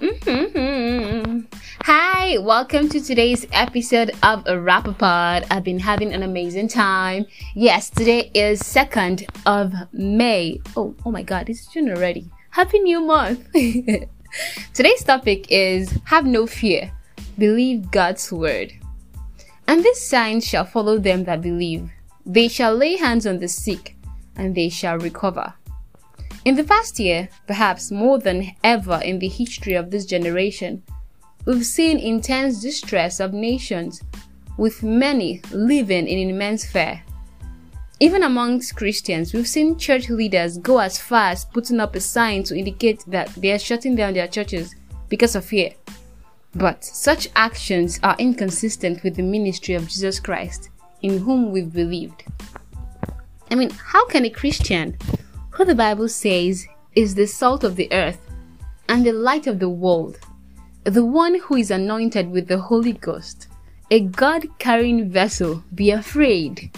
Mm-hmm. Hi, welcome to today's episode of a Rapper Pod. I've been having an amazing time. Yes, today is 2nd of May. Oh, oh my god, it's June already. Happy new month. today's topic is have no fear. Believe God's word. And this sign shall follow them that believe. They shall lay hands on the sick, and they shall recover. In the past year, perhaps more than ever in the history of this generation, we've seen intense distress of nations, with many living in immense fear. Even amongst Christians, we've seen church leaders go as far as putting up a sign to indicate that they are shutting down their churches because of fear. But such actions are inconsistent with the ministry of Jesus Christ, in whom we've believed. I mean, how can a Christian who the Bible says is the salt of the earth and the light of the world, the one who is anointed with the Holy Ghost, a God carrying vessel, be afraid.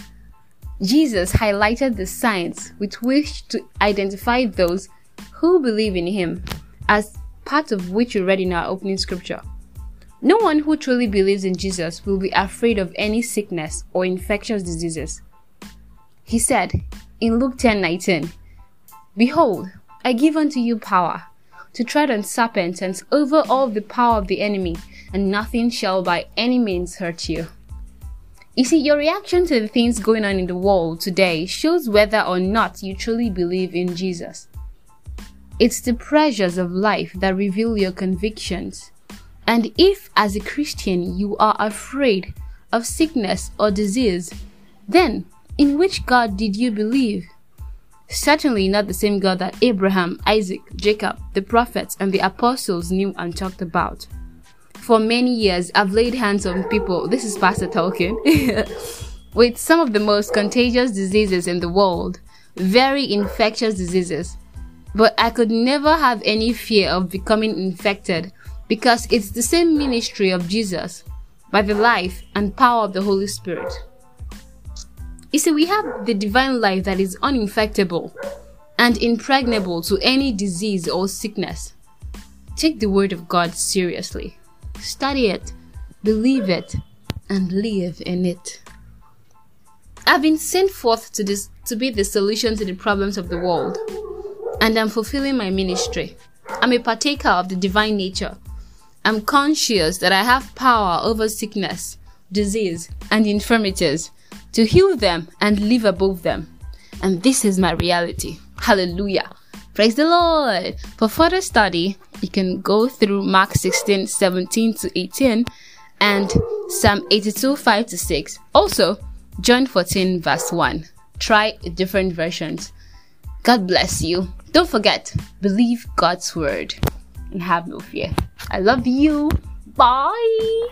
Jesus highlighted the signs with which to identify those who believe in him, as part of which you read in our opening scripture. No one who truly believes in Jesus will be afraid of any sickness or infectious diseases. He said in Luke 10 19, Behold, I give unto you power to tread on serpents and over all the power of the enemy, and nothing shall by any means hurt you. You see, your reaction to the things going on in the world today shows whether or not you truly believe in Jesus. It's the pressures of life that reveal your convictions. And if, as a Christian, you are afraid of sickness or disease, then in which God did you believe? Certainly not the same God that Abraham, Isaac, Jacob, the prophets, and the apostles knew and talked about. For many years, I've laid hands on people, this is Pastor talking, with some of the most contagious diseases in the world, very infectious diseases. But I could never have any fear of becoming infected because it's the same ministry of Jesus by the life and power of the Holy Spirit. You see, we have the divine life that is uninfectable and impregnable to any disease or sickness. Take the Word of God seriously. Study it, believe it, and live in it. I've been sent forth to, this, to be the solution to the problems of the world, and I'm fulfilling my ministry. I'm a partaker of the divine nature. I'm conscious that I have power over sickness, disease, and infirmities to heal them and live above them. And this is my reality. Hallelujah. Praise the Lord. For further study, you can go through Mark 16, 17 to 18 and Psalm 82, 5 to 6. Also, John 14, verse 1. Try different versions. God bless you. Don't forget, believe God's word and have no fear. I love you. Bye.